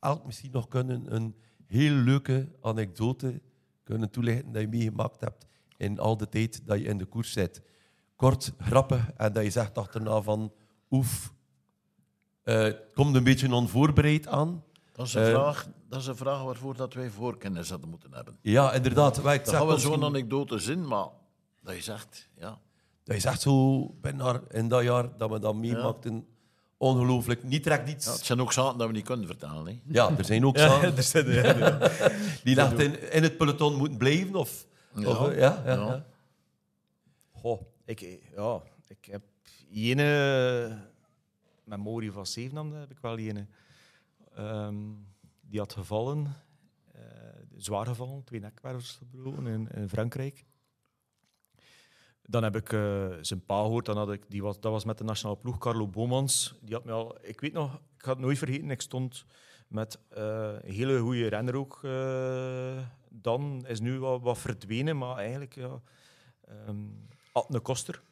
elk misschien nog kunnen een heel leuke anekdote kunnen toelichten dat je meegemaakt hebt in al de tijd dat je in de koers zit. Kort, grappig, en dat je zegt achterna van oef, het komt een beetje onvoorbereid aan. Dat is, een Eh, vraag, dat is een vraag waarvoor dat wij voorkennis hadden moeten hebben. Ja, inderdaad. Wij, ik Dan zeg gaan we misschien- zo'n anekdote in, maar dat je zegt, ja. Dat is echt zo, bijna in dat jaar dat we dat meemaakten, ongelooflijk. Niet direct iets. ja. Ja, Het zijn ook zaken dat we niet kunnen vertellen. Hè. er zijn ook Ja, zaken er ja, ja. die echt in, in het peloton moeten blijven. Of, Ja. of, eh, ja, ja, Ja. ja. Goh, ik, ja, ik heb ene memorie van Zevenham, heb ik wel ene. Ehm, die had gevallen, eh, zwaar gevallen, twee nekwervels gebroken in, in Frankrijk. Dan heb ik eh, zijn pa gehoord, dan had ik, die was, dat was met de nationale ploeg, Carlo Bomans. Die had me al, ik weet nog, ik ga het nooit vergeten, ik stond met eh, een hele goede renner ook. eh, dan is nu wat, wat verdwenen, maar eigenlijk ja, Ehm Adne Koster,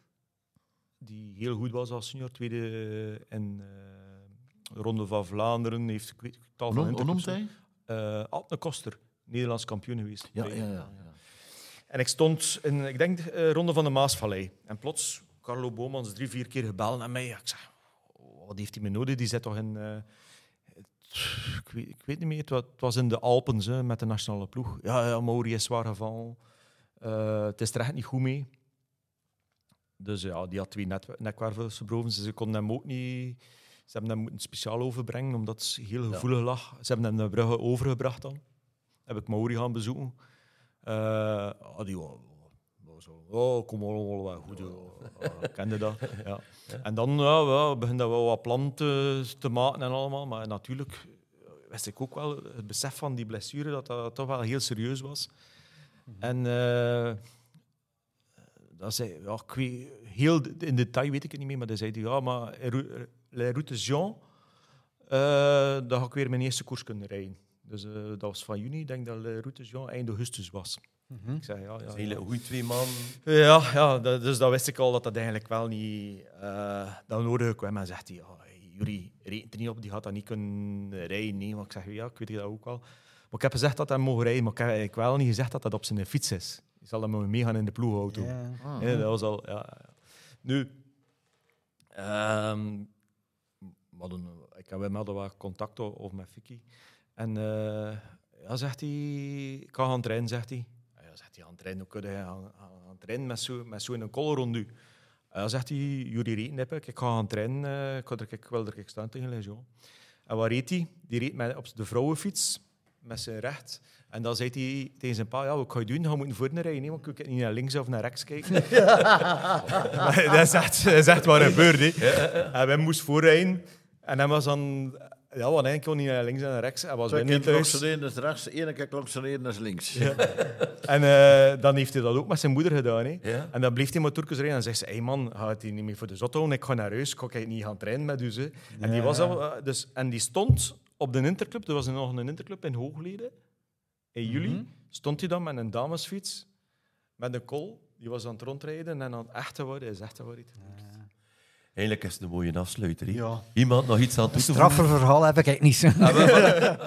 die heel goed was als senior, tweede in de Ronde van Vlaanderen. Heeft ik weet, tal van hoe noemt hij? Adne Koster, Nederlands kampioen geweest. Ja, Bij- ja, ja. ja. En ik stond in, ik denk, de Ronde van de Maasvallei. En plots, Carlo Bomans drie, vier keer gebeld naar mij. Ik zeg, wat heeft hij me nodig? Die zit toch in... eh, ik, weet, ik weet niet meer, het was, in de Alpen hè, met de nationale ploeg. Ja, ja Mauri is zwaar gevallen. Eh, het is er echt niet goed mee. Dus ja, die had twee net, nekwervels gebroken. Ze konden hem ook niet... Ze hebben hem moeten speciaal overbrengen, omdat het heel gevoelig lag. Ze hebben hem naar Brugge overgebracht dan. Heb ik Mauri gaan bezoeken. Eh, ah, die zo, oh, kom allemaal wel goed. ik kende dat. Ja. En dan ja, begint dat wel wat plan te, maken en allemaal. Maar natuurlijk eh, wist ik ook wel het besef van die blessure, dat dat toch wel heel serieus was. En eh, dat zei, ja, ik weet, heel in detail weet ik het niet meer, maar hij zei, ja, maar Les Routes Jean, eh dan ga ik weer mijn eerste koers kunnen rijden. Dus eh, dat was van juni, ik denk dat Les Routes Jean eind augustus was. Ik zei, ja, ja, hele goede twee maanden. Ja, ja dat, dus dat wist ik al dat dat eigenlijk wel niet uh, dat nodig kwam. En zegt hij, ja, Jury, rekent er niet op, die gaat dat niet kunnen rijden. Nee, maar ik zeg, ja, ik weet dat ook wel. Maar ik heb gezegd dat hij mogen rijden, maar ik heb eigenlijk wel niet gezegd dat dat op zijn fiets is. Je zal hem meegaan in de ploegauto. Ja. Ah. Ja, dat was al, ja. ja. Nu, ehm, we hadden, ik heb wel wat contact over met Vicky. En eh, ja, zegt hij, ik ga gaan trainen, zegt hij. Ja, zegt hij, gaan trainen, hoe kun je gaan, gaan trainen met zo'n met zo een kool rond u? Ja, zegt hij, jullie reden heb ik, ik ga gaan trainen, eh, ik, ga er, ik wil er staan tegen Legion. En wat reed hij? Die reed met, op de vrouwenfiets, met zijn recht. En dan zei hij tegen zijn pa, ja, wat ga je doen? Je moet voor rijden, want ik kan niet naar links of naar rechts kijken. Dat is echt, dat is echt wat gebeurde. En wij moesten voorrijden. En hij was dan... Ja, want hij kon niet naar links en naar rechts. Hij was Twee niet keer thuis. is rechts, ene keer ene is links. En eh, dan heeft hij dat ook met zijn moeder gedaan. Hè. Ja. En dan bleef hij maar Turkens rijden en zegt ze, hey man, gaat hij niet meer voor de zot houden? Ik ga naar huis, ik ga niet gaan trainen met u. ze." En, die was al, eh, dus, en die stond op de interclub, er was nog een interclub in Hoogleden. In juli stond hij dan met een damesfiets, met een kol. Die was aan het rondrijden en aan het echte worden, is echte worden. Eigenlijk is het een mooie afsluiter. Ja. Iemand nog iets aan toe te voegen? Straffer verhaal heb ik eigenlijk niet. zo.